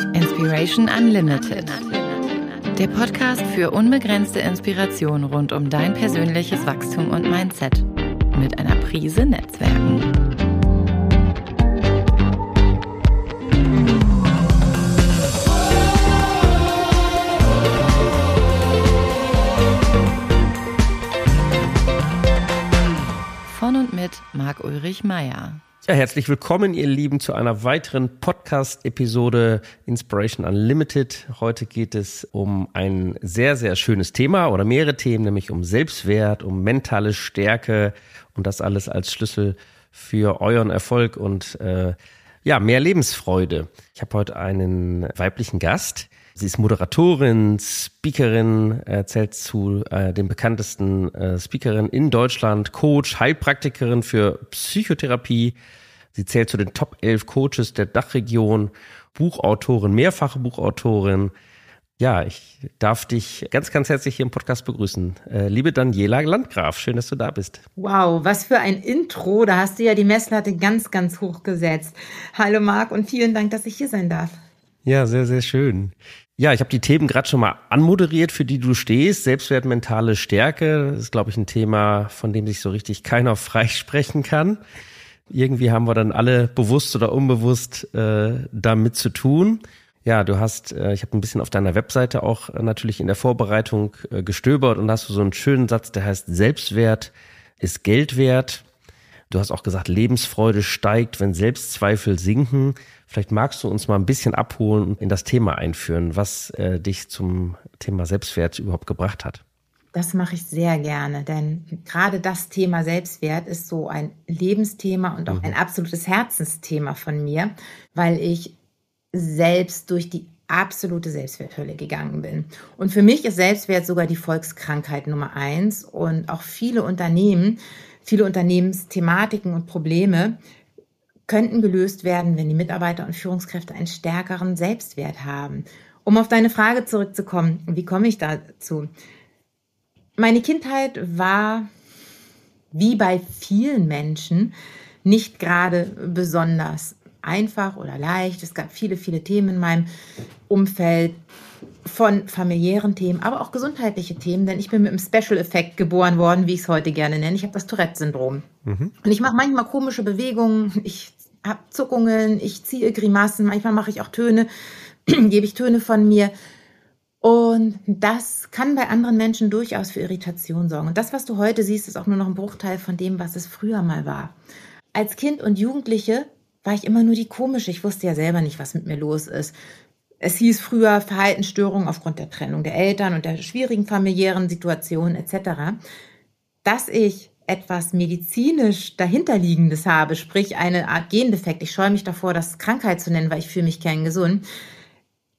Inspiration Unlimited. Der Podcast für unbegrenzte Inspiration rund um dein persönliches Wachstum und Mindset. Mit einer Prise Netzwerken. Von und mit Marc-Ulrich Meyer. Ja, herzlich willkommen, ihr Lieben, zu einer weiteren Podcast-Episode Inspiration Unlimited. Heute geht es um ein sehr, sehr schönes Thema oder mehrere Themen, nämlich um Selbstwert, um mentale Stärke und das alles als Schlüssel für euren Erfolg und äh, ja, mehr Lebensfreude. Ich habe heute einen weiblichen Gast. Sie ist Moderatorin, Speakerin, erzählt zu äh, den bekanntesten äh, Speakerinnen in Deutschland, Coach, Heilpraktikerin für Psychotherapie. Sie zählt zu den Top 11 Coaches der Dachregion, Buchautorin, mehrfache Buchautorin. Ja, ich darf dich ganz, ganz herzlich hier im Podcast begrüßen. Äh, liebe Daniela Landgraf, schön, dass du da bist. Wow, was für ein Intro. Da hast du ja die Messlatte ganz, ganz hoch gesetzt. Hallo Marc und vielen Dank, dass ich hier sein darf. Ja, sehr, sehr schön. Ja, ich habe die Themen gerade schon mal anmoderiert, für die du stehst. Selbstwert, mentale Stärke. Das ist, glaube ich, ein Thema, von dem sich so richtig keiner freisprechen kann. Irgendwie haben wir dann alle bewusst oder unbewusst äh, damit zu tun. Ja, du hast, äh, ich habe ein bisschen auf deiner Webseite auch äh, natürlich in der Vorbereitung äh, gestöbert und hast so einen schönen Satz, der heißt Selbstwert ist Geld wert. Du hast auch gesagt, Lebensfreude steigt, wenn Selbstzweifel sinken. Vielleicht magst du uns mal ein bisschen abholen und in das Thema einführen, was äh, dich zum Thema Selbstwert überhaupt gebracht hat. Das mache ich sehr gerne, denn gerade das Thema Selbstwert ist so ein Lebensthema und auch mhm. ein absolutes Herzensthema von mir, weil ich selbst durch die absolute Selbstwerthölle gegangen bin. Und für mich ist Selbstwert sogar die Volkskrankheit Nummer eins und auch viele Unternehmen, viele Unternehmensthematiken und Probleme könnten gelöst werden, wenn die Mitarbeiter und Führungskräfte einen stärkeren Selbstwert haben. Um auf deine Frage zurückzukommen, wie komme ich dazu? Meine Kindheit war, wie bei vielen Menschen, nicht gerade besonders einfach oder leicht. Es gab viele, viele Themen in meinem Umfeld von familiären Themen, aber auch gesundheitliche Themen, denn ich bin mit einem Special Effekt geboren worden, wie ich es heute gerne nenne. Ich habe das Tourette-Syndrom. Mhm. Und ich mache manchmal komische Bewegungen. Ich habe Zuckungen, ich ziehe Grimassen, manchmal mache ich auch Töne, gebe ich Töne von mir. Und das kann bei anderen Menschen durchaus für Irritation sorgen. Und das, was du heute siehst, ist auch nur noch ein Bruchteil von dem, was es früher mal war. Als Kind und Jugendliche war ich immer nur die komische. Ich wusste ja selber nicht, was mit mir los ist. Es hieß früher Verhaltensstörungen aufgrund der Trennung der Eltern und der schwierigen familiären Situation etc. Dass ich etwas medizinisch dahinterliegendes habe, sprich eine Art Gendefekt. Ich scheue mich davor, das Krankheit zu nennen, weil ich fühle mich kerngesund.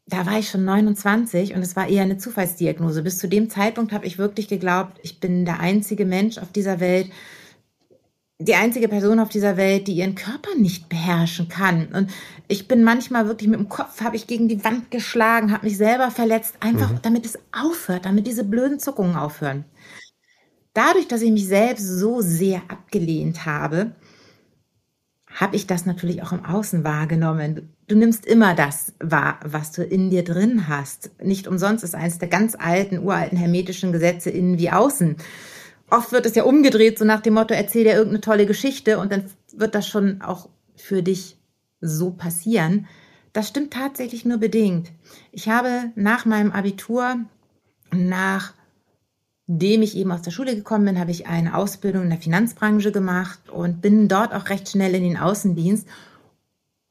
Da war ich schon 29 und es war eher eine Zufallsdiagnose. Bis zu dem Zeitpunkt habe ich wirklich geglaubt, ich bin der einzige Mensch auf dieser Welt, die einzige Person auf dieser Welt, die ihren Körper nicht beherrschen kann. Und ich bin manchmal wirklich mit dem Kopf, habe ich gegen die Wand geschlagen, habe mich selber verletzt, einfach mhm. damit es aufhört, damit diese blöden Zuckungen aufhören dadurch, dass ich mich selbst so sehr abgelehnt habe, habe ich das natürlich auch im Außen wahrgenommen. Du nimmst immer das wahr, was du in dir drin hast. Nicht umsonst ist eines der ganz alten, uralten hermetischen Gesetze innen wie außen. Oft wird es ja umgedreht, so nach dem Motto, erzähl dir irgendeine tolle Geschichte und dann wird das schon auch für dich so passieren. Das stimmt tatsächlich nur bedingt. Ich habe nach meinem Abitur, nach dem ich eben aus der Schule gekommen bin, habe ich eine Ausbildung in der Finanzbranche gemacht und bin dort auch recht schnell in den Außendienst.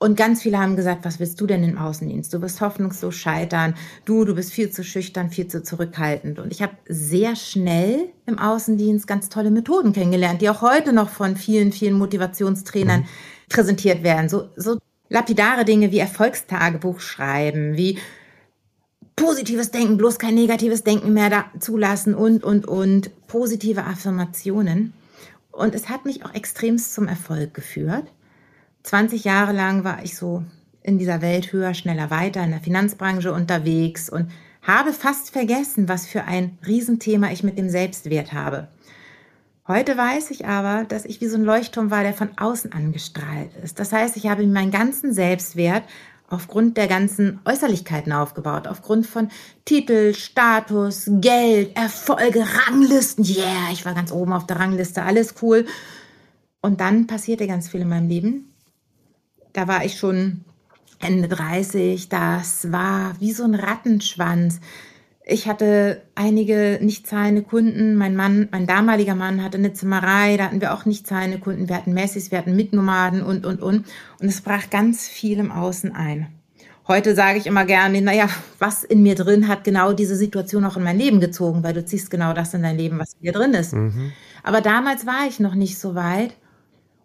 Und ganz viele haben gesagt, was willst du denn im Außendienst? Du wirst hoffnungslos scheitern. Du, du bist viel zu schüchtern, viel zu zurückhaltend. Und ich habe sehr schnell im Außendienst ganz tolle Methoden kennengelernt, die auch heute noch von vielen, vielen Motivationstrainern mhm. präsentiert werden. So, so lapidare Dinge wie Erfolgstagebuch schreiben, wie positives Denken, bloß kein negatives Denken mehr da zulassen und, und, und positive Affirmationen. Und es hat mich auch extremst zum Erfolg geführt. 20 Jahre lang war ich so in dieser Welt höher, schneller, weiter in der Finanzbranche unterwegs und habe fast vergessen, was für ein Riesenthema ich mit dem Selbstwert habe. Heute weiß ich aber, dass ich wie so ein Leuchtturm war, der von außen angestrahlt ist. Das heißt, ich habe meinen ganzen Selbstwert aufgrund der ganzen Äußerlichkeiten aufgebaut, aufgrund von Titel, Status, Geld, Erfolge, Ranglisten. Yeah, ich war ganz oben auf der Rangliste, alles cool. Und dann passierte ganz viel in meinem Leben. Da war ich schon Ende 30, das war wie so ein Rattenschwanz. Ich hatte einige nicht zahlende Kunden. Mein Mann, mein damaliger Mann hatte eine Zimmerei, da hatten wir auch nicht zahlende Kunden. Wir hatten Messis, wir hatten Mitnomaden und, und, und. Und es brach ganz viel im Außen ein. Heute sage ich immer gerne, naja, was in mir drin hat genau diese Situation auch in mein Leben gezogen, weil du ziehst genau das in dein Leben, was in dir drin ist. Mhm. Aber damals war ich noch nicht so weit.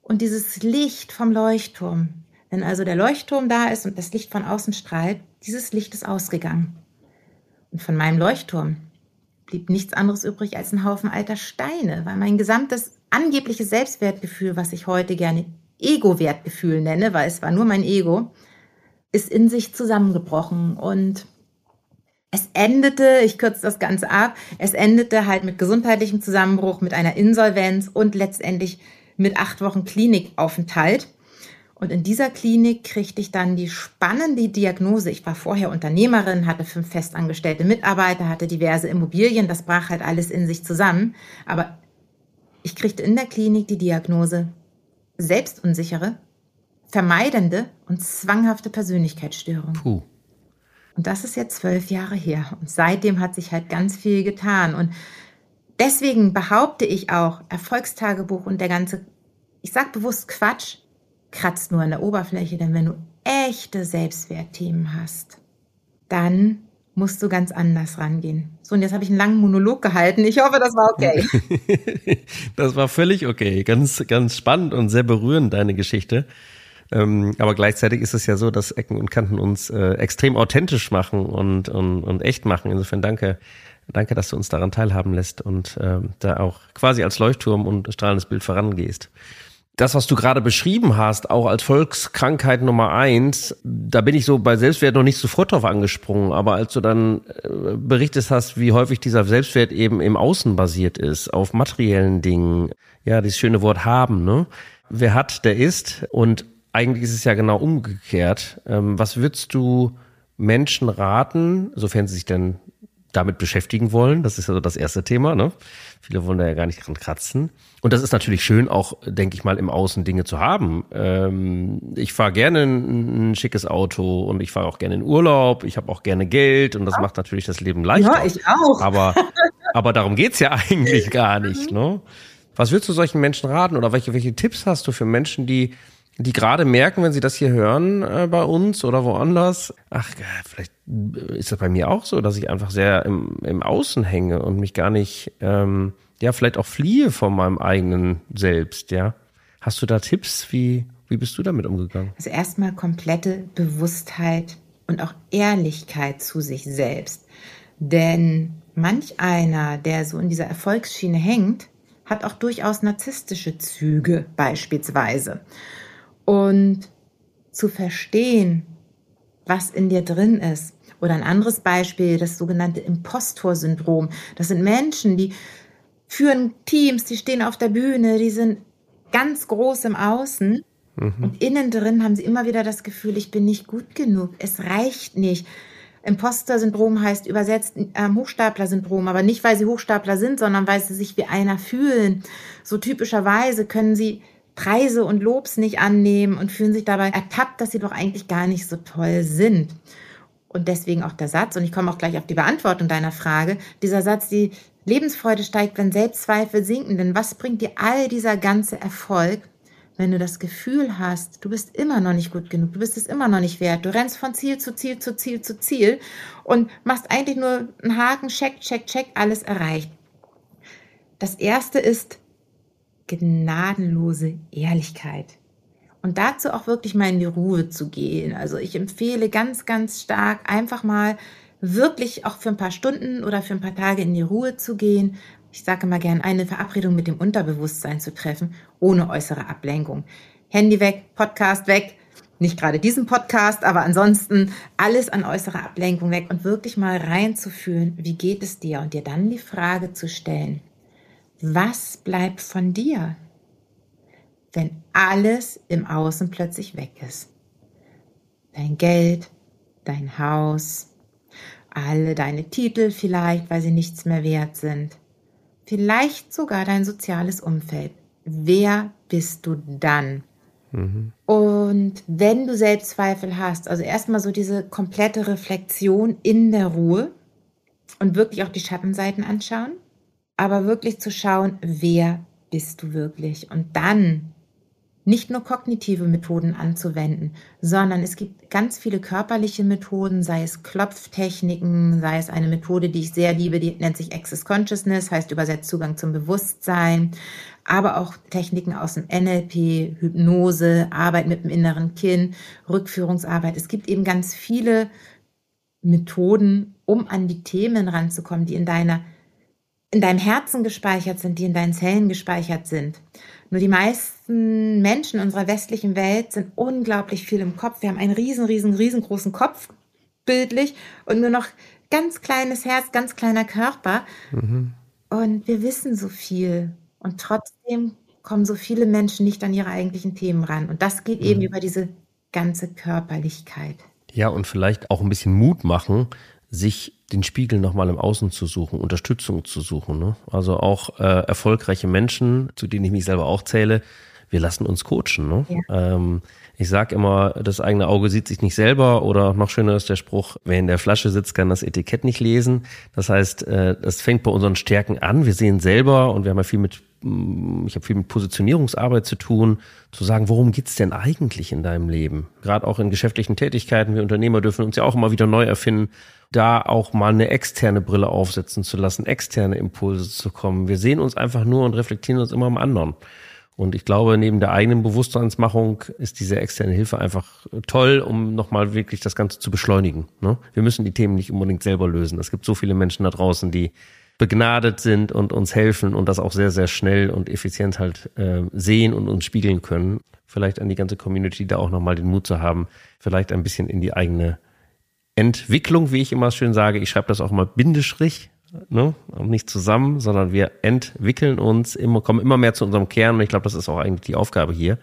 Und dieses Licht vom Leuchtturm, wenn also der Leuchtturm da ist und das Licht von außen strahlt, dieses Licht ist ausgegangen. Und von meinem Leuchtturm blieb nichts anderes übrig als ein Haufen alter Steine, weil mein gesamtes angebliches Selbstwertgefühl, was ich heute gerne Ego-Wertgefühl nenne, weil es war nur mein Ego, ist in sich zusammengebrochen und es endete, ich kürze das Ganze ab, es endete halt mit gesundheitlichem Zusammenbruch, mit einer Insolvenz und letztendlich mit acht Wochen Klinikaufenthalt. Und in dieser Klinik kriegte ich dann die spannende Diagnose. Ich war vorher Unternehmerin, hatte fünf festangestellte Mitarbeiter, hatte diverse Immobilien. Das brach halt alles in sich zusammen. Aber ich kriegte in der Klinik die Diagnose selbstunsichere, vermeidende und zwanghafte Persönlichkeitsstörung. Puh. Und das ist jetzt zwölf Jahre her. Und seitdem hat sich halt ganz viel getan. Und deswegen behaupte ich auch, Erfolgstagebuch und der ganze, ich sag bewusst Quatsch, kratzt nur an der Oberfläche, denn wenn du echte Selbstwertthemen hast, dann musst du ganz anders rangehen. So, und jetzt habe ich einen langen Monolog gehalten. Ich hoffe, das war okay. das war völlig okay. Ganz, ganz spannend und sehr berührend, deine Geschichte. Ähm, aber gleichzeitig ist es ja so, dass Ecken und Kanten uns äh, extrem authentisch machen und, und, und echt machen. Insofern danke, danke, dass du uns daran teilhaben lässt und äh, da auch quasi als Leuchtturm und strahlendes Bild vorangehst das, was du gerade beschrieben hast, auch als Volkskrankheit Nummer eins, da bin ich so bei Selbstwert noch nicht sofort drauf angesprungen, aber als du dann äh, berichtet hast, wie häufig dieser Selbstwert eben im Außen basiert ist, auf materiellen Dingen, ja, dieses schöne Wort haben, ne? Wer hat, der ist und eigentlich ist es ja genau umgekehrt. Ähm, was würdest du Menschen raten, sofern sie sich denn damit beschäftigen wollen? Das ist ja so das erste Thema, ne? Viele wollen da ja gar nicht dran kratzen. Und das ist natürlich schön, auch, denke ich mal, im Außen Dinge zu haben. Ähm, ich fahre gerne ein, ein, schickes Auto und ich fahre auch gerne in Urlaub. Ich habe auch gerne Geld und das ja. macht natürlich das Leben leichter. Ja, ich auch. Aber, aber darum geht's ja eigentlich gar nicht. Ne? Was würdest du solchen Menschen raten oder welche, welche Tipps hast du für Menschen, die die gerade merken, wenn sie das hier hören äh, bei uns oder woanders, ach, vielleicht ist das bei mir auch so, dass ich einfach sehr im, im Außen hänge und mich gar nicht, ähm, ja, vielleicht auch fliehe von meinem eigenen Selbst, ja. Hast du da Tipps? Wie, wie bist du damit umgegangen? Also erstmal komplette Bewusstheit und auch Ehrlichkeit zu sich selbst. Denn manch einer, der so in dieser Erfolgsschiene hängt, hat auch durchaus narzisstische Züge beispielsweise. Und zu verstehen, was in dir drin ist. Oder ein anderes Beispiel, das sogenannte Impostor-Syndrom. Das sind Menschen, die führen Teams, die stehen auf der Bühne, die sind ganz groß im Außen. Mhm. Und innen drin haben sie immer wieder das Gefühl, ich bin nicht gut genug, es reicht nicht. Imposter-Syndrom heißt übersetzt äh, Hochstapler-Syndrom, aber nicht, weil sie Hochstapler sind, sondern weil sie sich wie einer fühlen. So typischerweise können sie Preise und Lobs nicht annehmen und fühlen sich dabei ertappt, dass sie doch eigentlich gar nicht so toll sind. Und deswegen auch der Satz, und ich komme auch gleich auf die Beantwortung deiner Frage, dieser Satz, die Lebensfreude steigt, wenn Selbstzweifel sinken. Denn was bringt dir all dieser ganze Erfolg, wenn du das Gefühl hast, du bist immer noch nicht gut genug, du bist es immer noch nicht wert, du rennst von Ziel zu Ziel zu Ziel zu Ziel und machst eigentlich nur einen Haken, check, check, check, alles erreicht. Das erste ist, gnadenlose Ehrlichkeit. Und dazu auch wirklich mal in die Ruhe zu gehen. Also ich empfehle ganz, ganz stark einfach mal wirklich auch für ein paar Stunden oder für ein paar Tage in die Ruhe zu gehen. Ich sage mal gern, eine Verabredung mit dem Unterbewusstsein zu treffen, ohne äußere Ablenkung. Handy weg, Podcast weg, nicht gerade diesen Podcast, aber ansonsten alles an äußerer Ablenkung weg und wirklich mal reinzufühlen, wie geht es dir und dir dann die Frage zu stellen, was bleibt von dir, wenn alles im Außen plötzlich weg ist? dein Geld, dein Haus, alle deine Titel vielleicht, weil sie nichts mehr wert sind, vielleicht sogar dein soziales Umfeld. Wer bist du dann? Mhm. Und wenn du Selbstzweifel hast, also erstmal so diese komplette Reflexion in der Ruhe und wirklich auch die Schattenseiten anschauen, aber wirklich zu schauen, wer bist du wirklich? Und dann nicht nur kognitive Methoden anzuwenden, sondern es gibt ganz viele körperliche Methoden, sei es Klopftechniken, sei es eine Methode, die ich sehr liebe, die nennt sich Access Consciousness, heißt übersetzt Zugang zum Bewusstsein, aber auch Techniken aus dem NLP, Hypnose, Arbeit mit dem inneren Kind, Rückführungsarbeit. Es gibt eben ganz viele Methoden, um an die Themen ranzukommen, die in deiner in deinem Herzen gespeichert sind, die in deinen Zellen gespeichert sind. Nur die meisten Menschen unserer westlichen Welt sind unglaublich viel im Kopf. Wir haben einen riesen, riesen, riesengroßen Kopf, bildlich, und nur noch ganz kleines Herz, ganz kleiner Körper. Mhm. Und wir wissen so viel. Und trotzdem kommen so viele Menschen nicht an ihre eigentlichen Themen ran. Und das geht mhm. eben über diese ganze Körperlichkeit. Ja, und vielleicht auch ein bisschen Mut machen, sich den Spiegel nochmal im Außen zu suchen, Unterstützung zu suchen. Ne? Also auch äh, erfolgreiche Menschen, zu denen ich mich selber auch zähle, wir lassen uns coachen. Ne? Ja. Ähm, ich sage immer, das eigene Auge sieht sich nicht selber oder noch schöner ist der Spruch, wer in der Flasche sitzt, kann das Etikett nicht lesen. Das heißt, äh, das fängt bei unseren Stärken an. Wir sehen selber und wir haben ja viel mit mm, ich habe viel mit Positionierungsarbeit zu tun, zu sagen, worum geht's denn eigentlich in deinem Leben? Gerade auch in geschäftlichen Tätigkeiten, wir Unternehmer dürfen uns ja auch immer wieder neu erfinden da auch mal eine externe Brille aufsetzen zu lassen, externe Impulse zu kommen. Wir sehen uns einfach nur und reflektieren uns immer am anderen. Und ich glaube, neben der eigenen Bewusstseinsmachung ist diese externe Hilfe einfach toll, um nochmal wirklich das Ganze zu beschleunigen. Ne? Wir müssen die Themen nicht unbedingt selber lösen. Es gibt so viele Menschen da draußen, die begnadet sind und uns helfen und das auch sehr, sehr schnell und effizient halt äh, sehen und uns spiegeln können. Vielleicht an die ganze Community da auch nochmal den Mut zu haben, vielleicht ein bisschen in die eigene Entwicklung, wie ich immer schön sage, ich schreibe das auch mal Bindestrich, ne, nicht zusammen, sondern wir entwickeln uns immer, kommen immer mehr zu unserem Kern und ich glaube, das ist auch eigentlich die Aufgabe hier,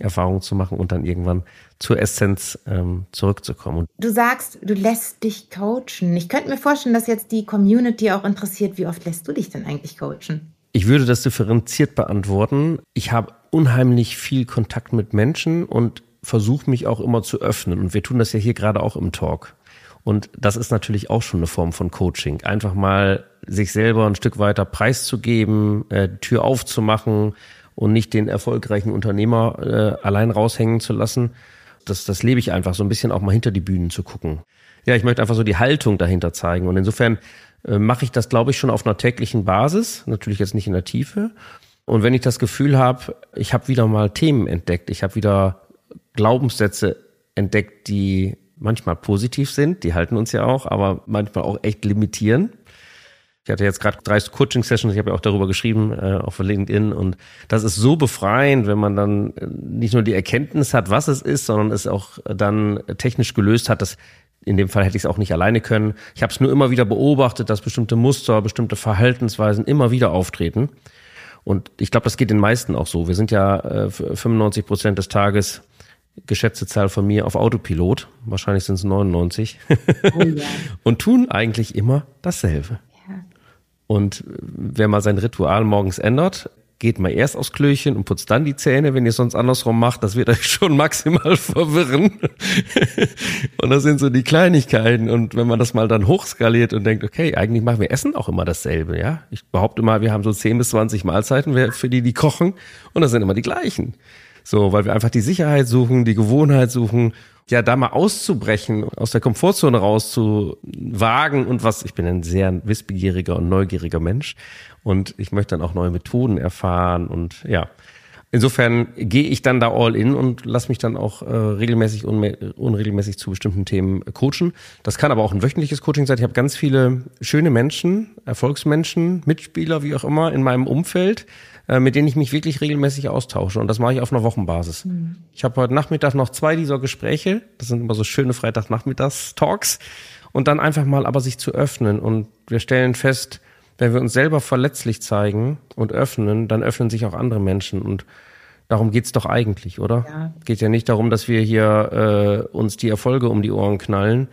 Erfahrungen zu machen und dann irgendwann zur Essenz ähm, zurückzukommen. Du sagst, du lässt dich coachen. Ich könnte mir vorstellen, dass jetzt die Community auch interessiert, wie oft lässt du dich denn eigentlich coachen? Ich würde das differenziert beantworten. Ich habe unheimlich viel Kontakt mit Menschen und versuche mich auch immer zu öffnen. Und wir tun das ja hier gerade auch im Talk. Und das ist natürlich auch schon eine Form von Coaching. Einfach mal sich selber ein Stück weiter preiszugeben, äh, Tür aufzumachen und nicht den erfolgreichen Unternehmer äh, allein raushängen zu lassen. Das, das lebe ich einfach, so ein bisschen auch mal hinter die Bühnen zu gucken. Ja, ich möchte einfach so die Haltung dahinter zeigen. Und insofern äh, mache ich das, glaube ich, schon auf einer täglichen Basis, natürlich jetzt nicht in der Tiefe. Und wenn ich das Gefühl habe, ich habe wieder mal Themen entdeckt, ich habe wieder Glaubenssätze entdeckt, die manchmal positiv sind, die halten uns ja auch, aber manchmal auch echt limitieren. Ich hatte jetzt gerade drei Coaching-Sessions, ich habe ja auch darüber geschrieben äh, auf LinkedIn und das ist so befreiend, wenn man dann äh, nicht nur die Erkenntnis hat, was es ist, sondern es auch dann technisch gelöst hat. Das, in dem Fall hätte ich es auch nicht alleine können. Ich habe es nur immer wieder beobachtet, dass bestimmte Muster, bestimmte Verhaltensweisen immer wieder auftreten. Und ich glaube, das geht den meisten auch so. Wir sind ja äh, 95 Prozent des Tages geschätzte Zahl von mir auf Autopilot, wahrscheinlich sind es 99, oh ja. und tun eigentlich immer dasselbe. Ja. Und wer mal sein Ritual morgens ändert, geht mal erst aufs Klöchen und putzt dann die Zähne, wenn ihr sonst andersrum macht, das wird euch schon maximal verwirren. und das sind so die Kleinigkeiten. Und wenn man das mal dann hochskaliert und denkt, okay, eigentlich machen wir Essen auch immer dasselbe, ja. Ich behaupte mal, wir haben so 10 bis 20 Mahlzeiten für die, die kochen, und das sind immer die gleichen. So, weil wir einfach die Sicherheit suchen, die Gewohnheit suchen, ja, da mal auszubrechen, aus der Komfortzone rauszuwagen und was, ich bin ein sehr wissbegieriger und neugieriger Mensch und ich möchte dann auch neue Methoden erfahren und ja. Insofern gehe ich dann da all in und lass mich dann auch äh, regelmäßig, unregelmäßig zu bestimmten Themen coachen. Das kann aber auch ein wöchentliches Coaching sein. Ich habe ganz viele schöne Menschen, Erfolgsmenschen, Mitspieler, wie auch immer, in meinem Umfeld, äh, mit denen ich mich wirklich regelmäßig austausche. Und das mache ich auf einer Wochenbasis. Mhm. Ich habe heute Nachmittag noch zwei dieser Gespräche. Das sind immer so schöne Freitagnachmittags-Talks. Und dann einfach mal aber sich zu öffnen. Und wir stellen fest, wenn wir uns selber verletzlich zeigen und öffnen, dann öffnen sich auch andere Menschen. Und Darum geht's doch eigentlich, oder? Ja. Geht ja nicht darum, dass wir hier äh, uns die Erfolge um die Ohren knallen.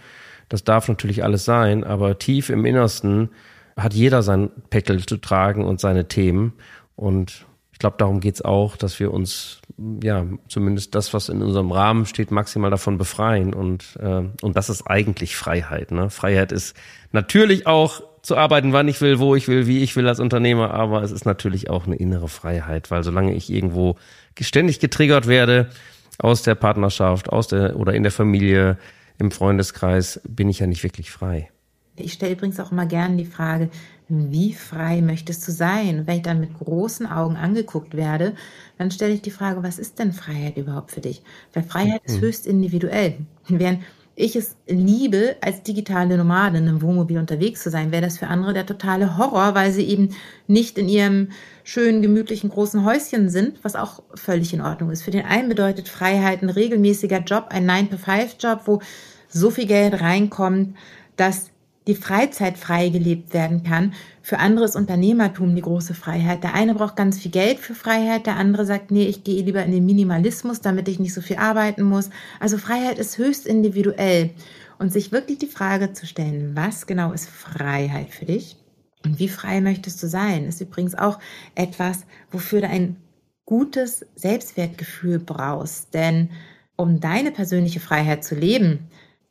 Das darf natürlich alles sein, aber tief im Innersten hat jeder sein Päckel zu tragen und seine Themen. Und ich glaube, darum geht's auch, dass wir uns, ja, zumindest das, was in unserem Rahmen steht, maximal davon befreien. Und, äh, und das ist eigentlich Freiheit. Ne? Freiheit ist natürlich auch zu arbeiten, wann ich will, wo ich will, wie ich will als Unternehmer, aber es ist natürlich auch eine innere Freiheit, weil solange ich irgendwo ständig getriggert werde aus der Partnerschaft, aus der oder in der Familie, im Freundeskreis, bin ich ja nicht wirklich frei. Ich stelle übrigens auch immer gerne die Frage, wie frei möchtest du sein? Und wenn ich dann mit großen Augen angeguckt werde, dann stelle ich die Frage, was ist denn Freiheit überhaupt für dich? Weil Freiheit mhm. ist höchst individuell. Während ich es liebe, als digitale Nomadin im Wohnmobil unterwegs zu sein, wäre das für andere der totale Horror, weil sie eben nicht in ihrem schönen, gemütlichen, großen Häuschen sind, was auch völlig in Ordnung ist. Für den einen bedeutet Freiheit ein regelmäßiger Job, ein 9-to-5-Job, wo so viel Geld reinkommt, dass die Freizeit frei gelebt werden kann. Für andere ist Unternehmertum die große Freiheit. Der eine braucht ganz viel Geld für Freiheit, der andere sagt, nee, ich gehe lieber in den Minimalismus, damit ich nicht so viel arbeiten muss. Also Freiheit ist höchst individuell. Und sich wirklich die Frage zu stellen, was genau ist Freiheit für dich und wie frei möchtest du sein, ist übrigens auch etwas, wofür du ein gutes Selbstwertgefühl brauchst. Denn um deine persönliche Freiheit zu leben,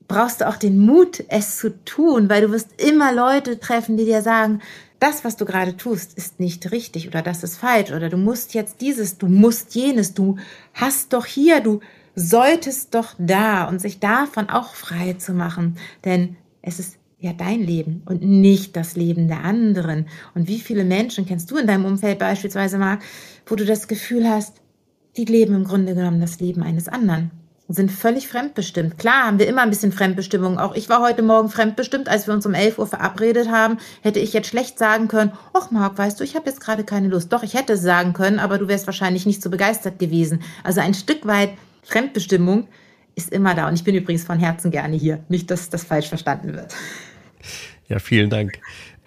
brauchst du auch den Mut, es zu tun, weil du wirst immer Leute treffen, die dir sagen, das, was du gerade tust, ist nicht richtig oder das ist falsch oder du musst jetzt dieses, du musst jenes, du hast doch hier, du solltest doch da und sich davon auch frei zu machen, denn es ist ja dein Leben und nicht das Leben der anderen. Und wie viele Menschen kennst du in deinem Umfeld beispielsweise mal, wo du das Gefühl hast, die leben im Grunde genommen das Leben eines anderen sind völlig fremdbestimmt. Klar haben wir immer ein bisschen Fremdbestimmung. Auch ich war heute Morgen fremdbestimmt, als wir uns um 11 Uhr verabredet haben. Hätte ich jetzt schlecht sagen können, ach Marc, weißt du, ich habe jetzt gerade keine Lust. Doch, ich hätte es sagen können, aber du wärst wahrscheinlich nicht so begeistert gewesen. Also ein Stück weit Fremdbestimmung ist immer da. Und ich bin übrigens von Herzen gerne hier. Nicht, dass das falsch verstanden wird. Ja, vielen Dank.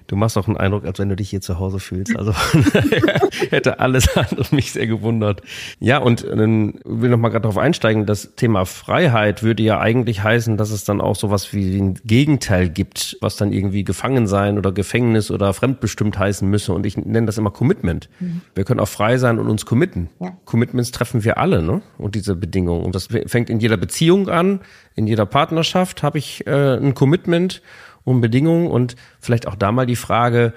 Du machst auch einen Eindruck, als wenn du dich hier zu Hause fühlst. Also hätte alles andere mich sehr gewundert. Ja, und dann will noch mal gerade darauf einsteigen. Das Thema Freiheit würde ja eigentlich heißen, dass es dann auch sowas wie ein Gegenteil gibt, was dann irgendwie Gefangensein oder Gefängnis oder fremdbestimmt heißen müsse. Und ich nenne das immer Commitment. Mhm. Wir können auch frei sein und uns committen. Ja. Commitments treffen wir alle, ne? Und diese Bedingungen. Und das fängt in jeder Beziehung an, in jeder Partnerschaft habe ich äh, ein Commitment um Bedingungen und vielleicht auch da mal die Frage,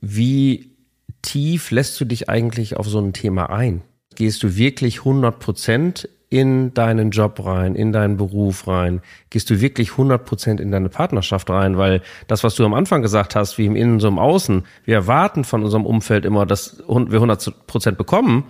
wie tief lässt du dich eigentlich auf so ein Thema ein? Gehst du wirklich 100 Prozent in deinen Job rein, in deinen Beruf rein? Gehst du wirklich 100 Prozent in deine Partnerschaft rein? Weil das, was du am Anfang gesagt hast, wie im Innen so im Außen, wir erwarten von unserem Umfeld immer, dass wir 100 Prozent bekommen.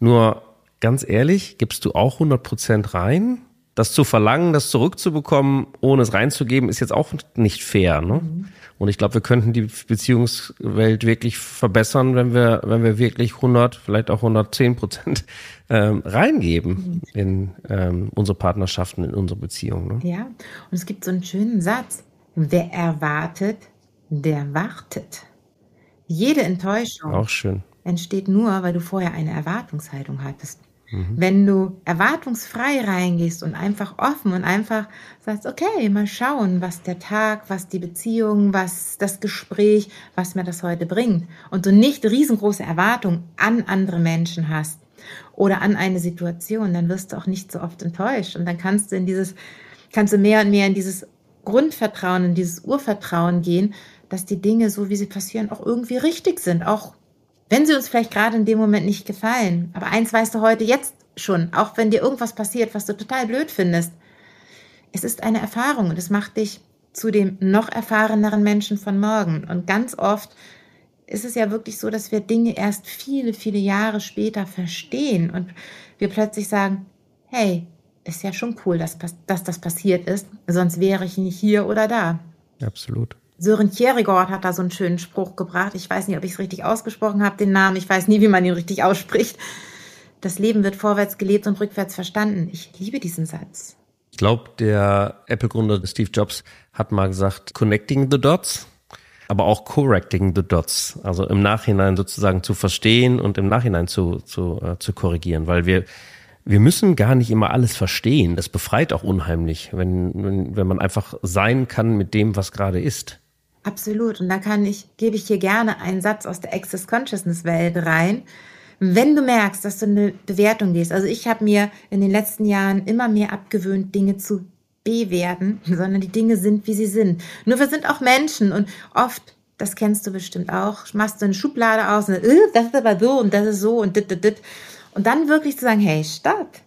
Nur ganz ehrlich, gibst du auch 100 Prozent rein? Das zu verlangen, das zurückzubekommen, ohne es reinzugeben, ist jetzt auch nicht fair. Ne? Mhm. Und ich glaube, wir könnten die Beziehungswelt wirklich verbessern, wenn wir, wenn wir wirklich 100, vielleicht auch 110 Prozent ähm, reingeben mhm. in ähm, unsere Partnerschaften, in unsere Beziehungen. Ne? Ja, und es gibt so einen schönen Satz. Wer erwartet, der wartet. Jede Enttäuschung entsteht nur, weil du vorher eine Erwartungshaltung hattest. Mhm. Wenn du erwartungsfrei reingehst und einfach offen und einfach sagst, okay, mal schauen, was der Tag, was die Beziehung, was das Gespräch, was mir das heute bringt und du nicht riesengroße Erwartungen an andere Menschen hast oder an eine Situation, dann wirst du auch nicht so oft enttäuscht und dann kannst du in dieses, kannst du mehr und mehr in dieses Grundvertrauen, in dieses Urvertrauen gehen, dass die Dinge, so wie sie passieren, auch irgendwie richtig sind, auch wenn sie uns vielleicht gerade in dem Moment nicht gefallen. Aber eins weißt du heute jetzt schon, auch wenn dir irgendwas passiert, was du total blöd findest. Es ist eine Erfahrung und es macht dich zu dem noch erfahreneren Menschen von morgen. Und ganz oft ist es ja wirklich so, dass wir Dinge erst viele, viele Jahre später verstehen und wir plötzlich sagen, hey, ist ja schon cool, dass, dass das passiert ist, sonst wäre ich nicht hier oder da. Absolut. Sören Kierkegaard hat da so einen schönen Spruch gebracht. Ich weiß nicht, ob ich es richtig ausgesprochen habe, den Namen. Ich weiß nie, wie man ihn richtig ausspricht. Das Leben wird vorwärts gelebt und rückwärts verstanden. Ich liebe diesen Satz. Ich glaube, der Apple-Gründer Steve Jobs hat mal gesagt, connecting the dots. aber auch correcting the dots, also im Nachhinein sozusagen zu verstehen und im Nachhinein zu, zu, äh, zu korrigieren, weil wir wir müssen gar nicht immer alles verstehen. Das befreit auch unheimlich, wenn, wenn, wenn man einfach sein kann mit dem, was gerade ist. Absolut. Und da kann ich, gebe ich hier gerne einen Satz aus der Access Consciousness Welt rein. Wenn du merkst, dass du eine Bewertung gehst, also ich habe mir in den letzten Jahren immer mehr abgewöhnt, Dinge zu bewerten, sondern die Dinge sind, wie sie sind. Nur wir sind auch Menschen und oft, das kennst du bestimmt auch, machst du eine Schublade aus und äh, das ist aber so und das ist so und dit, dit, dit. Und dann wirklich zu sagen, hey, stopp.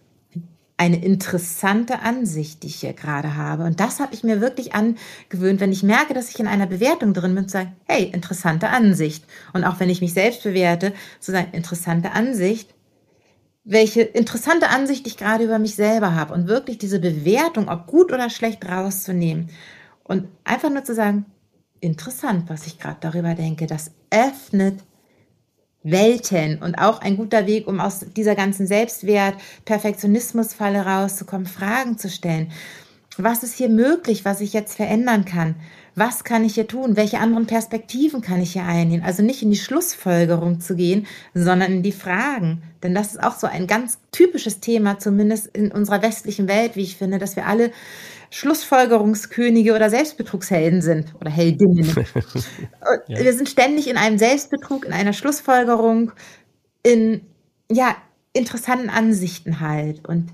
Eine interessante Ansicht, die ich hier gerade habe. Und das habe ich mir wirklich angewöhnt, wenn ich merke, dass ich in einer Bewertung drin bin, zu sagen, hey, interessante Ansicht. Und auch wenn ich mich selbst bewerte, zu sagen, interessante Ansicht, welche interessante Ansicht ich gerade über mich selber habe und wirklich diese Bewertung, ob gut oder schlecht, rauszunehmen und einfach nur zu sagen, interessant, was ich gerade darüber denke, das öffnet Welten und auch ein guter Weg, um aus dieser ganzen Selbstwert, Perfektionismusfalle rauszukommen, Fragen zu stellen. Was ist hier möglich, was ich jetzt verändern kann? Was kann ich hier tun? Welche anderen Perspektiven kann ich hier einnehmen? Also nicht in die Schlussfolgerung zu gehen, sondern in die Fragen. Denn das ist auch so ein ganz typisches Thema, zumindest in unserer westlichen Welt, wie ich finde, dass wir alle Schlussfolgerungskönige oder Selbstbetrugshelden sind oder Heldinnen. ja. Wir sind ständig in einem Selbstbetrug, in einer Schlussfolgerung, in ja, interessanten Ansichten halt und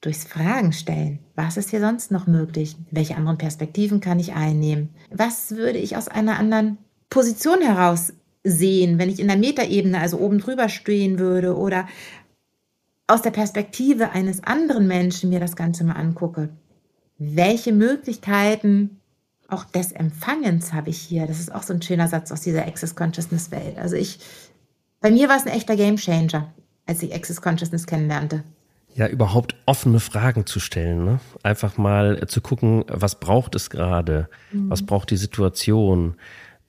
durchs Fragen stellen. Was ist hier sonst noch möglich? Welche anderen Perspektiven kann ich einnehmen? Was würde ich aus einer anderen Position heraus sehen, wenn ich in der Metaebene, also oben drüber stehen würde oder aus der Perspektive eines anderen Menschen mir das Ganze mal angucke? Welche Möglichkeiten auch des Empfangens habe ich hier. Das ist auch so ein schöner Satz aus dieser Access Consciousness Welt. Also ich, bei mir war es ein echter Game Changer, als ich Access Consciousness kennenlernte. Ja, überhaupt offene Fragen zu stellen. Ne? Einfach mal zu gucken, was braucht es gerade? Mhm. Was braucht die Situation?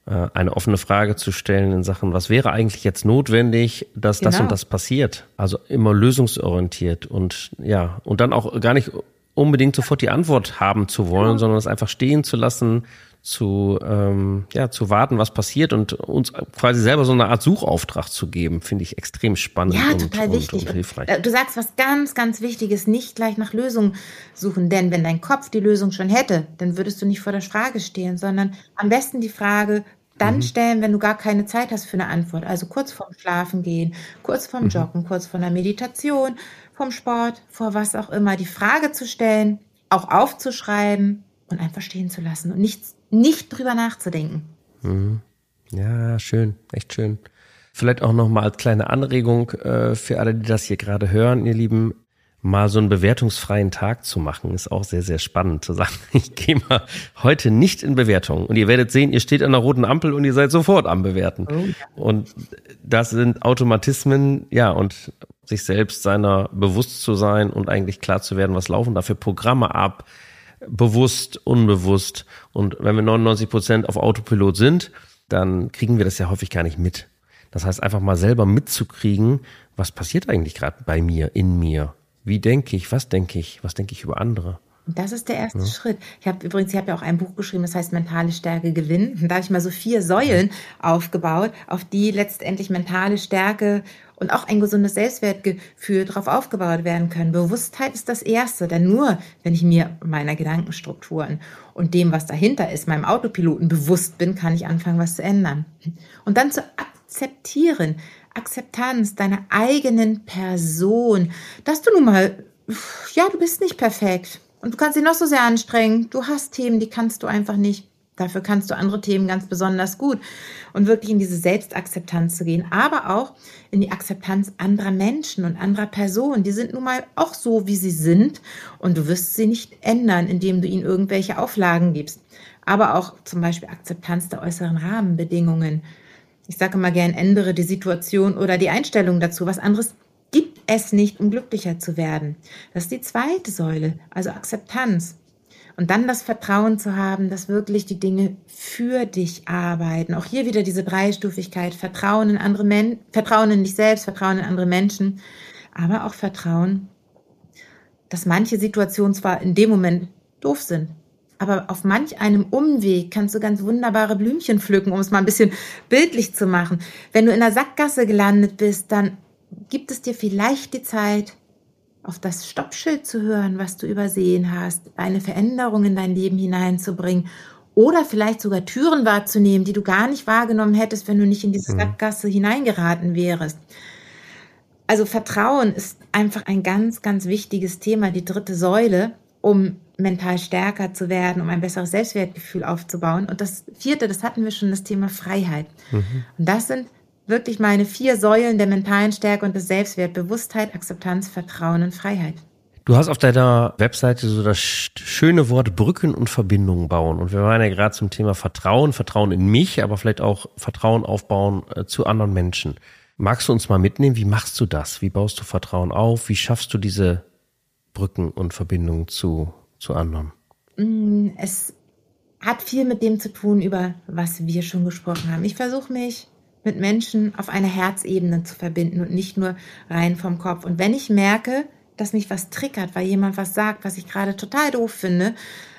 Äh, eine offene Frage zu stellen in Sachen, was wäre eigentlich jetzt notwendig, dass genau. das und genau. das passiert? Also immer lösungsorientiert und ja, und dann auch gar nicht unbedingt sofort die Antwort haben zu wollen, sondern es einfach stehen zu lassen, zu, ähm, ja, zu warten, was passiert und uns quasi selber so eine Art Suchauftrag zu geben, finde ich extrem spannend ja, und, total und, wichtig. und hilfreich. Äh, du sagst was ganz, ganz Wichtiges, nicht gleich nach Lösungen suchen, denn wenn dein Kopf die Lösung schon hätte, dann würdest du nicht vor der Frage stehen, sondern am besten die Frage dann mhm. stellen, wenn du gar keine Zeit hast für eine Antwort. Also kurz vorm Schlafen gehen, kurz vorm mhm. Joggen, kurz vor der Meditation, vom Sport, vor was auch immer, die Frage zu stellen, auch aufzuschreiben und einfach stehen zu lassen und nicht, nicht drüber nachzudenken. Mhm. Ja, schön, echt schön. Vielleicht auch noch mal als kleine Anregung äh, für alle, die das hier gerade hören, ihr Lieben, mal so einen bewertungsfreien Tag zu machen, ist auch sehr, sehr spannend zu sagen, ich gehe mal heute nicht in Bewertung. Und ihr werdet sehen, ihr steht an der roten Ampel und ihr seid sofort am Bewerten. Oh. Und das sind Automatismen, ja, und sich selbst seiner bewusst zu sein und eigentlich klar zu werden, was laufen da für Programme ab, bewusst, unbewusst. Und wenn wir 99 Prozent auf Autopilot sind, dann kriegen wir das ja häufig gar nicht mit. Das heißt, einfach mal selber mitzukriegen, was passiert eigentlich gerade bei mir, in mir. Wie denke ich, was denke ich, was denke ich über andere. Das ist der erste ja. Schritt. Ich habe übrigens, ich habe ja auch ein Buch geschrieben, das heißt mentale Stärke gewinnen. Da habe ich mal so vier Säulen aufgebaut, auf die letztendlich mentale Stärke und auch ein gesundes Selbstwertgefühl darauf aufgebaut werden können. Bewusstheit ist das Erste, denn nur wenn ich mir meiner Gedankenstrukturen und dem, was dahinter ist, meinem Autopiloten bewusst bin, kann ich anfangen, was zu ändern. Und dann zu akzeptieren, Akzeptanz deiner eigenen Person, dass du nun mal, ja, du bist nicht perfekt und du kannst dich noch so sehr anstrengen. Du hast Themen, die kannst du einfach nicht. Dafür kannst du andere Themen ganz besonders gut. Und wirklich in diese Selbstakzeptanz zu gehen, aber auch in die Akzeptanz anderer Menschen und anderer Personen. Die sind nun mal auch so, wie sie sind. Und du wirst sie nicht ändern, indem du ihnen irgendwelche Auflagen gibst. Aber auch zum Beispiel Akzeptanz der äußeren Rahmenbedingungen. Ich sage mal gern, ändere die Situation oder die Einstellung dazu. Was anderes gibt es nicht, um glücklicher zu werden. Das ist die zweite Säule, also Akzeptanz. Und dann das Vertrauen zu haben, dass wirklich die Dinge für dich arbeiten. Auch hier wieder diese Dreistufigkeit. Vertrauen in andere Menschen, Vertrauen in dich selbst, Vertrauen in andere Menschen, aber auch Vertrauen, dass manche Situationen zwar in dem Moment doof sind, Aber auf manch einem Umweg kannst du ganz wunderbare Blümchen pflücken, um es mal ein bisschen bildlich zu machen. Wenn du in der Sackgasse gelandet bist, dann gibt es dir vielleicht die Zeit, auf das Stoppschild zu hören, was du übersehen hast, eine Veränderung in dein Leben hineinzubringen oder vielleicht sogar Türen wahrzunehmen, die du gar nicht wahrgenommen hättest, wenn du nicht in diese mhm. Sackgasse hineingeraten wärst. Also Vertrauen ist einfach ein ganz, ganz wichtiges Thema, die dritte Säule, um mental stärker zu werden, um ein besseres Selbstwertgefühl aufzubauen. Und das vierte, das hatten wir schon, das Thema Freiheit. Mhm. Und das sind wirklich meine vier Säulen der mentalen Stärke und des Selbstwert, Bewusstheit, Akzeptanz, Vertrauen und Freiheit. Du hast auf deiner Webseite so das schöne Wort Brücken und Verbindungen bauen. Und wir waren ja gerade zum Thema Vertrauen, Vertrauen in mich, aber vielleicht auch Vertrauen aufbauen äh, zu anderen Menschen. Magst du uns mal mitnehmen? Wie machst du das? Wie baust du Vertrauen auf? Wie schaffst du diese Brücken und Verbindungen zu, zu anderen? Mm, es hat viel mit dem zu tun, über was wir schon gesprochen haben. Ich versuche mich mit Menschen auf einer Herzebene zu verbinden und nicht nur rein vom Kopf. Und wenn ich merke, dass mich was triggert, weil jemand was sagt, was ich gerade total doof finde,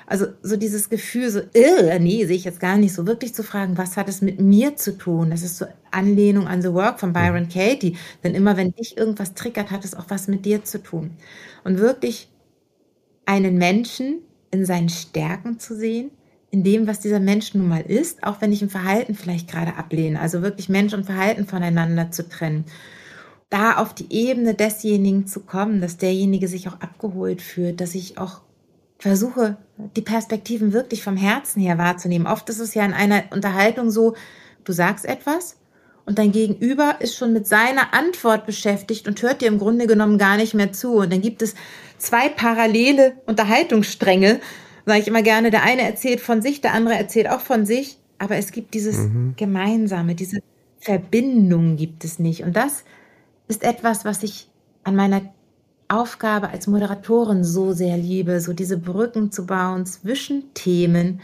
also so dieses Gefühl, so, äh, nee, sehe ich jetzt gar nicht, so wirklich zu fragen, was hat es mit mir zu tun? Das ist so Anlehnung an The Work von Byron mhm. Katie. Denn immer wenn dich irgendwas triggert, hat es auch was mit dir zu tun. Und wirklich einen Menschen in seinen Stärken zu sehen in dem, was dieser Mensch nun mal ist, auch wenn ich ein Verhalten vielleicht gerade ablehne. Also wirklich Mensch und Verhalten voneinander zu trennen. Da auf die Ebene desjenigen zu kommen, dass derjenige sich auch abgeholt fühlt, dass ich auch versuche, die Perspektiven wirklich vom Herzen her wahrzunehmen. Oft ist es ja in einer Unterhaltung so, du sagst etwas und dein Gegenüber ist schon mit seiner Antwort beschäftigt und hört dir im Grunde genommen gar nicht mehr zu. Und dann gibt es zwei parallele Unterhaltungsstränge, sage ich immer gerne, der eine erzählt von sich, der andere erzählt auch von sich, aber es gibt dieses mhm. Gemeinsame, diese Verbindung gibt es nicht. Und das ist etwas, was ich an meiner Aufgabe als Moderatorin so sehr liebe, so diese Brücken zu bauen zwischen Themen,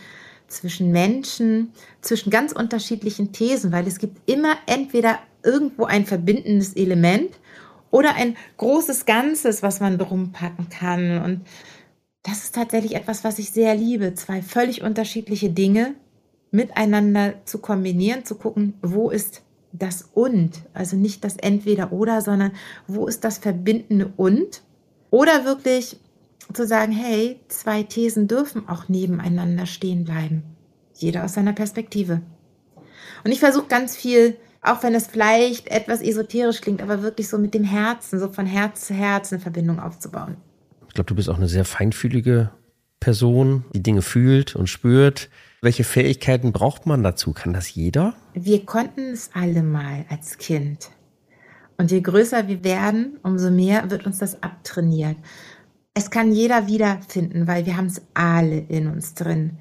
zwischen Menschen, zwischen ganz unterschiedlichen Thesen, weil es gibt immer entweder irgendwo ein verbindendes Element oder ein großes Ganzes, was man drum packen kann. Und das ist tatsächlich etwas, was ich sehr liebe, zwei völlig unterschiedliche Dinge miteinander zu kombinieren, zu gucken, wo ist das und, also nicht das entweder oder, sondern wo ist das verbindende und? Oder wirklich zu sagen, hey, zwei Thesen dürfen auch nebeneinander stehen bleiben. Jeder aus seiner Perspektive. Und ich versuche ganz viel, auch wenn es vielleicht etwas esoterisch klingt, aber wirklich so mit dem Herzen, so von Herz zu Herz eine Verbindung aufzubauen. Ich glaube, du bist auch eine sehr feinfühlige Person, die Dinge fühlt und spürt. Welche Fähigkeiten braucht man dazu? Kann das jeder? Wir konnten es alle mal als Kind. Und je größer wir werden, umso mehr wird uns das abtrainiert. Es kann jeder wiederfinden, weil wir haben es alle in uns drin.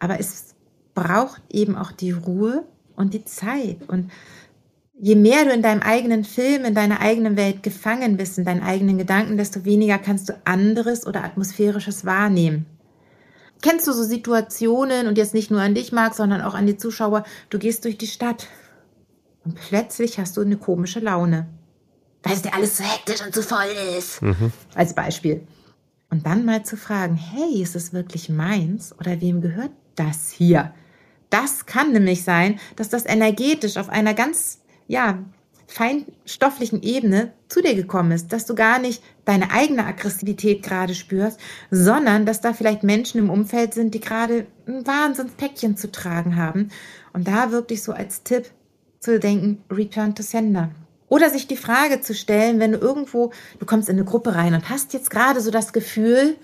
Aber es braucht eben auch die Ruhe und die Zeit. Und je mehr du in deinem eigenen Film, in deiner eigenen Welt gefangen bist, in deinen eigenen Gedanken, desto weniger kannst du anderes oder atmosphärisches wahrnehmen. Kennst du so Situationen und jetzt nicht nur an dich, Marc, sondern auch an die Zuschauer, du gehst durch die Stadt und plötzlich hast du eine komische Laune. Weil es dir alles so hektisch und so voll ist. Mhm. Als Beispiel. Und dann mal zu fragen, hey, ist es wirklich meins oder wem gehört das hier? Das kann nämlich sein, dass das energetisch auf einer ganz ja, feinstofflichen Ebene zu dir gekommen ist, dass du gar nicht deine eigene Aggressivität gerade spürst, sondern dass da vielleicht Menschen im Umfeld sind, die gerade ein Wahnsinnspäckchen zu tragen haben. Und da wirklich so als Tipp zu denken, return to sender. Oder sich die Frage zu stellen, wenn du irgendwo, du kommst in eine Gruppe rein und hast jetzt gerade so das Gefühl,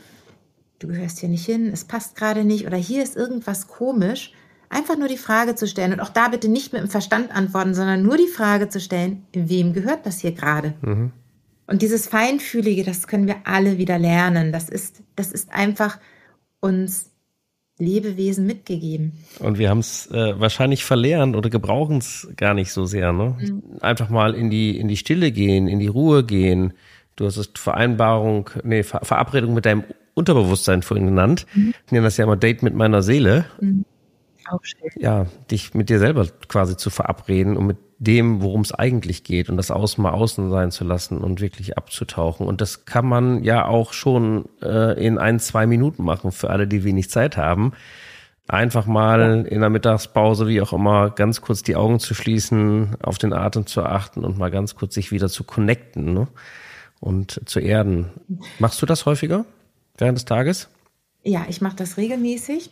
du gehörst hier nicht hin, es passt gerade nicht oder hier ist irgendwas komisch, Einfach nur die Frage zu stellen und auch da bitte nicht mit dem Verstand antworten, sondern nur die Frage zu stellen, wem gehört das hier gerade? Mhm. Und dieses Feinfühlige, das können wir alle wieder lernen. Das ist, das ist einfach uns Lebewesen mitgegeben. Und wir haben es äh, wahrscheinlich verlernt oder gebrauchen es gar nicht so sehr. Ne? Mhm. Einfach mal in die, in die Stille gehen, in die Ruhe gehen. Du hast es Vereinbarung, nee, Ver Verabredung mit deinem Unterbewusstsein vorhin genannt. Mhm. Ich nenne das ja immer Date mit meiner Seele. Mhm ja, dich mit dir selber quasi zu verabreden und mit dem, worum es eigentlich geht und das Außen mal außen sein zu lassen und wirklich abzutauchen. Und das kann man ja auch schon äh, in ein, zwei Minuten machen für alle, die wenig Zeit haben. Einfach mal in der Mittagspause, wie auch immer, ganz kurz die Augen zu schließen, auf den Atem zu achten und mal ganz kurz sich wieder zu connecten ne? und zu erden. Machst du das häufiger während des Tages? Ja, ich mache das regelmäßig.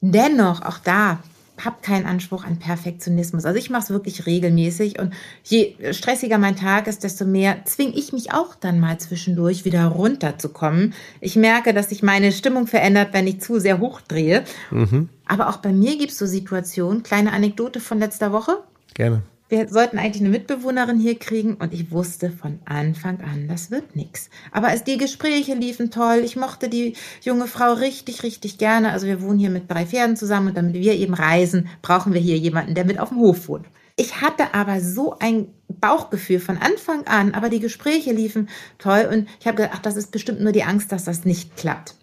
Dennoch, auch da, habe keinen Anspruch an Perfektionismus. Also ich mache es wirklich regelmäßig und je stressiger mein Tag ist, desto mehr zwinge ich mich auch dann mal zwischendurch wieder runterzukommen. Ich merke, dass sich meine Stimmung verändert, wenn ich zu sehr hochdrehe. Mhm. Aber auch bei mir gibt es so Situationen, kleine Anekdote von letzter Woche. Gerne wir sollten eigentlich eine Mitbewohnerin hier kriegen und ich wusste von Anfang an, das wird nichts. Aber als die Gespräche liefen toll, ich mochte die junge Frau richtig, richtig gerne. Also wir wohnen hier mit drei Pferden zusammen und damit wir eben reisen, brauchen wir hier jemanden, der mit auf dem Hof wohnt. Ich hatte aber so ein Bauchgefühl von Anfang an, aber die Gespräche liefen toll und ich habe gedacht, ach, das ist bestimmt nur die Angst, dass das nicht klappt.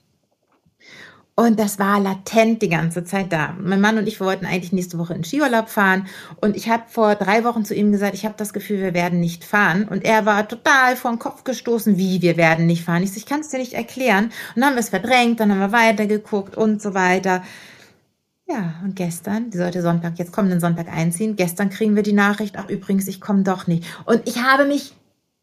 Und das war latent die ganze Zeit da. Mein Mann und ich wollten eigentlich nächste Woche in Skiurlaub fahren. Und ich habe vor drei Wochen zu ihm gesagt, ich habe das Gefühl, wir werden nicht fahren. Und er war total vor den Kopf gestoßen, wie wir werden nicht fahren. Ich so, ich kann es dir nicht erklären. Und dann haben wir es verdrängt, dann haben wir weitergeguckt und so weiter. Ja, und gestern, die sollte Sonntag, jetzt kommenden Sonntag einziehen. Gestern kriegen wir die Nachricht, ach übrigens, ich komme doch nicht. Und ich habe mich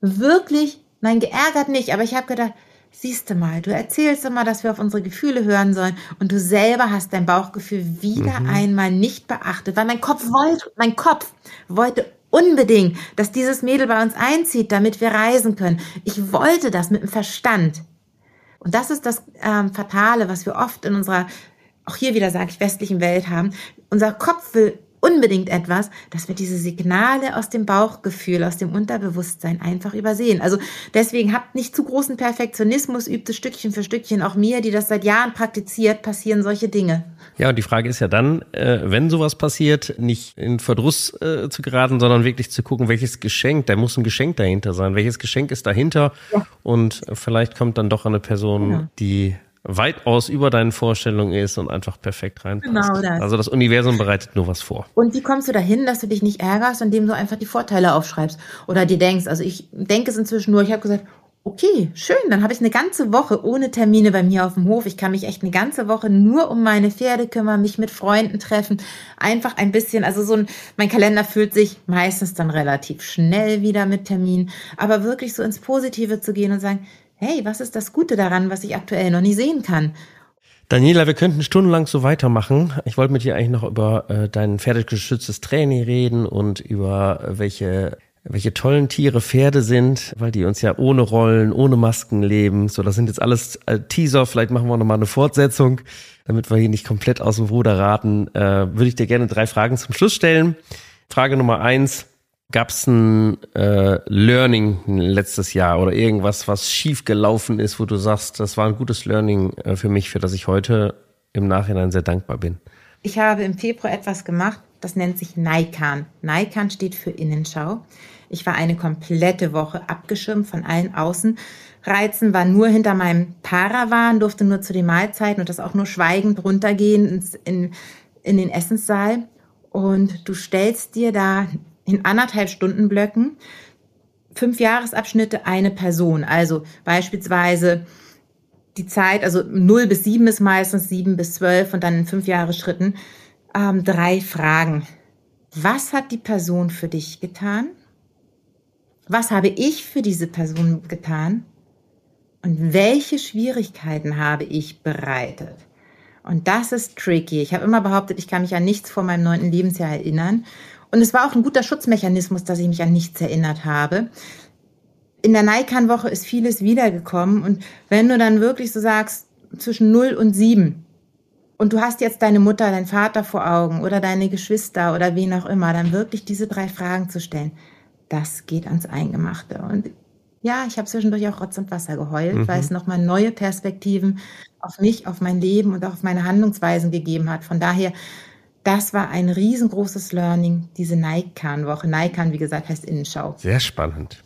wirklich, nein, geärgert nicht, aber ich habe gedacht, Siehst du mal, du erzählst immer, dass wir auf unsere Gefühle hören sollen und du selber hast dein Bauchgefühl wieder mhm. einmal nicht beachtet, weil mein Kopf wollte, mein Kopf wollte unbedingt, dass dieses Mädel bei uns einzieht, damit wir reisen können. Ich wollte das mit dem Verstand. Und das ist das ähm, Fatale, was wir oft in unserer, auch hier wieder sage ich, westlichen Welt haben. Unser Kopf will unbedingt etwas, dass wir diese Signale aus dem Bauchgefühl, aus dem Unterbewusstsein einfach übersehen. Also deswegen habt nicht zu großen Perfektionismus, übt es Stückchen für Stückchen. Auch mir, die das seit Jahren praktiziert, passieren solche Dinge. Ja, und die Frage ist ja dann, äh, wenn sowas passiert, nicht in Verdruss äh, zu geraten, sondern wirklich zu gucken, welches Geschenk, da muss ein Geschenk dahinter sein, welches Geschenk ist dahinter ja. und vielleicht kommt dann doch eine Person, ja. die weitaus über deinen Vorstellungen ist und einfach perfekt reinpasst. Genau das. Also das Universum bereitet nur was vor. Und wie kommst du dahin, dass du dich nicht ärgerst, indem du einfach die Vorteile aufschreibst oder dir denkst, also ich denke es inzwischen nur, ich habe gesagt, okay, schön, dann habe ich eine ganze Woche ohne Termine bei mir auf dem Hof. Ich kann mich echt eine ganze Woche nur um meine Pferde kümmern, mich mit Freunden treffen, einfach ein bisschen, also so ein, mein Kalender füllt sich meistens dann relativ schnell wieder mit Terminen, aber wirklich so ins Positive zu gehen und sagen, hey, was ist das Gute daran, was ich aktuell noch nie sehen kann? Daniela, wir könnten stundenlang so weitermachen. Ich wollte mit dir eigentlich noch über äh, dein pferdegeschütztes Training reden und über äh, welche welche tollen Tiere Pferde sind, weil die uns ja ohne Rollen, ohne Masken leben. So, das sind jetzt alles äh, Teaser. Vielleicht machen wir noch mal eine Fortsetzung, damit wir hier nicht komplett aus dem Ruder raten. Äh, würde ich dir gerne drei Fragen zum Schluss stellen. Frage Nummer eins. Gab es ein äh, Learning letztes Jahr oder irgendwas, was schief gelaufen ist, wo du sagst, das war ein gutes Learning äh, für mich, für das ich heute im Nachhinein sehr dankbar bin? Ich habe im Februar etwas gemacht, das nennt sich Naikan. Naikan steht für Innenschau. Ich war eine komplette Woche abgeschirmt von allen Außenreizen, war nur hinter meinem Paravan, durfte nur zu den Mahlzeiten und das auch nur schweigend runtergehen ins, in, in den Essenssaal. Und du stellst dir da in anderthalb Stunden Blöcken fünf Jahresabschnitte eine Person. Also beispielsweise die Zeit, also 0 bis 7 ist meistens 7 bis 12 und dann in fünf Jahresschritten ähm, drei Fragen. Was hat die Person für dich getan? Was habe ich für diese Person getan? Und welche Schwierigkeiten habe ich bereitet? Und das ist tricky. Ich habe immer behauptet, ich kann mich an nichts vor meinem neunten Lebensjahr erinnern. Und es war auch ein guter Schutzmechanismus, dass ich mich an nichts erinnert habe. In der Naikan-Woche ist vieles wiedergekommen. Und wenn du dann wirklich so sagst, zwischen 0 und 7, und du hast jetzt deine Mutter, deinen Vater vor Augen oder deine Geschwister oder wen auch immer, dann wirklich diese drei Fragen zu stellen, das geht ans Eingemachte. Und ja, ich habe zwischendurch auch Rotz und Wasser geheult, mhm. weil es nochmal neue Perspektiven auf mich, auf mein Leben und auch auf meine Handlungsweisen gegeben hat. Von daher das war ein riesengroßes Learning, diese Naikan-Woche. Naikan, wie gesagt, heißt Innenschau. Sehr spannend.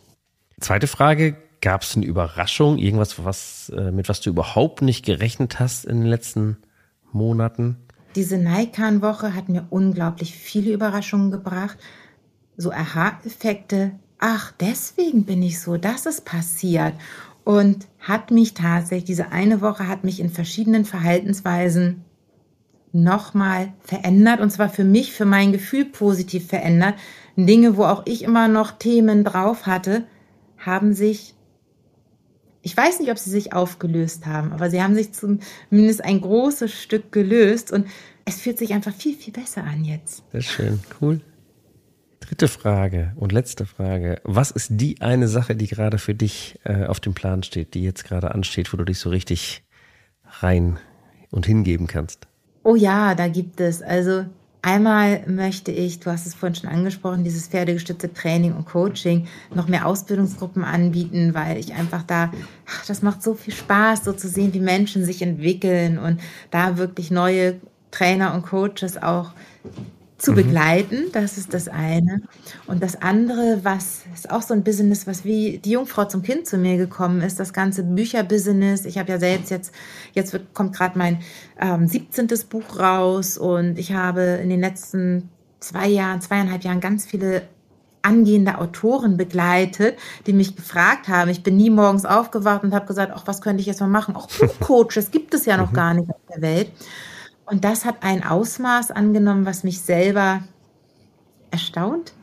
Zweite Frage, gab es eine Überraschung, irgendwas, was, äh, mit was du überhaupt nicht gerechnet hast in den letzten Monaten? diese Naikan-Woche hat mir unglaublich viele Überraschungen gebracht. So Aha-Effekte. Ach, deswegen bin ich so, das ist passiert. Und hat mich tatsächlich, diese eine Woche hat mich in verschiedenen Verhaltensweisen nochmal verändert. Und zwar für mich, für mein Gefühl positiv verändert. Dinge, wo auch ich immer noch Themen drauf hatte, haben sich ich weiß nicht, ob sie sich aufgelöst haben, aber sie haben sich zumindest ein großes Stück gelöst und es fühlt sich einfach viel, viel besser an jetzt. Sehr schön, cool. Dritte Frage und letzte Frage. Was ist die eine Sache, die gerade für dich äh, auf dem Plan steht, die jetzt gerade ansteht, wo du dich so richtig rein und hingeben kannst? Oh ja, da gibt es. Also Einmal möchte ich, du hast es vorhin schon angesprochen, dieses pferdegestützte Training und Coaching, noch mehr Ausbildungsgruppen anbieten, weil ich einfach da, ach, das macht so viel Spaß, so zu sehen, wie Menschen sich entwickeln und da wirklich neue Trainer und Coaches auch zu mhm. begleiten. Das ist das eine. Und das andere, was ist auch so ein Business, was wie die Jungfrau zum Kind zu mir gekommen ist, das ganze Bücherbusiness. Ich habe ja selbst jetzt, jetzt wird, kommt gerade mein ähm, 17. Buch raus und ich habe in den letzten zwei Jahren, zweieinhalb Jahren ganz viele angehende Autoren begleitet, die mich gefragt haben. Ich bin nie morgens aufgewacht und habe gesagt, ach, was könnte ich jetzt mal machen? Auch Buchcoaches gibt es ja noch mhm. gar nicht auf der Welt. Und das hat ein Ausmaß angenommen, was mich selber erstaunt.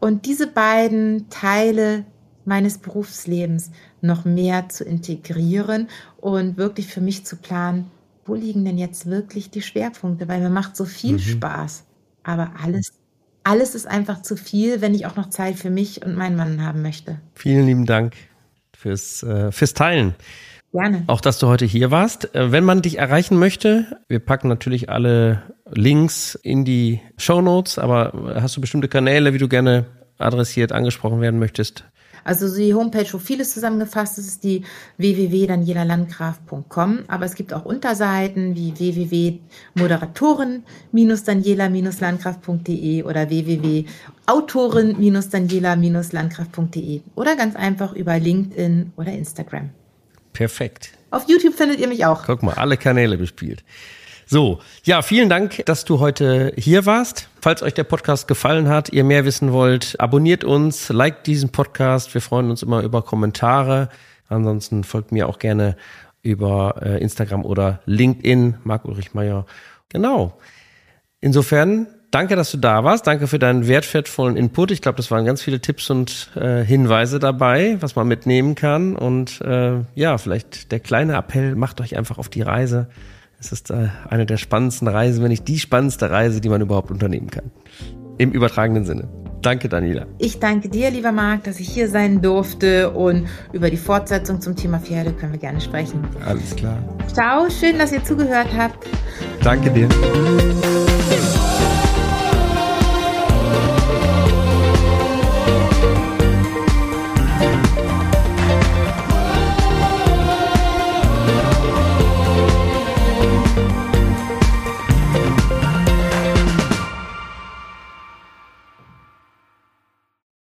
Und diese beiden Teile meines Berufslebens noch mehr zu integrieren und wirklich für mich zu planen, wo liegen denn jetzt wirklich die Schwerpunkte? Weil mir macht so viel mhm. Spaß. Aber alles, alles ist einfach zu viel, wenn ich auch noch Zeit für mich und meinen Mann haben möchte. Vielen lieben Dank fürs, äh, fürs Teilen. Gerne. Auch, dass du heute hier warst. Äh, wenn man dich erreichen möchte, wir packen natürlich alle Links in die Show Notes, aber hast du bestimmte Kanäle, wie du gerne adressiert, angesprochen werden möchtest? Also die Homepage, wo vieles zusammengefasst ist, ist die www.danielalandgraf.com, aber es gibt auch Unterseiten wie www.moderatoren-daniela-landgraf.de oder www.autoren-daniela-landgraf.de oder ganz einfach über LinkedIn oder Instagram. Perfekt. Auf YouTube findet ihr mich auch. Guck mal, alle Kanäle bespielt. So, ja, vielen Dank, dass du heute hier warst. Falls euch der Podcast gefallen hat, ihr mehr wissen wollt, abonniert uns, liked diesen Podcast. Wir freuen uns immer über Kommentare. Ansonsten folgt mir auch gerne über äh, Instagram oder LinkedIn, Marc Ulrich Meyer. Genau. Insofern danke, dass du da warst. Danke für deinen wertvollen Input. Ich glaube, das waren ganz viele Tipps und äh, Hinweise dabei, was man mitnehmen kann. Und äh, ja, vielleicht der kleine Appell, macht euch einfach auf die Reise. Es ist äh, eine der spannendsten Reisen, wenn nicht die spannendste Reise, die man überhaupt unternehmen kann. Im übertragenen Sinne. Danke, Daniela. Ich danke dir, lieber Marc, dass ich hier sein durfte und über die Fortsetzung zum Thema Pferde können wir gerne sprechen. Alles klar. Ciao, schön, dass ihr zugehört habt. Danke dir.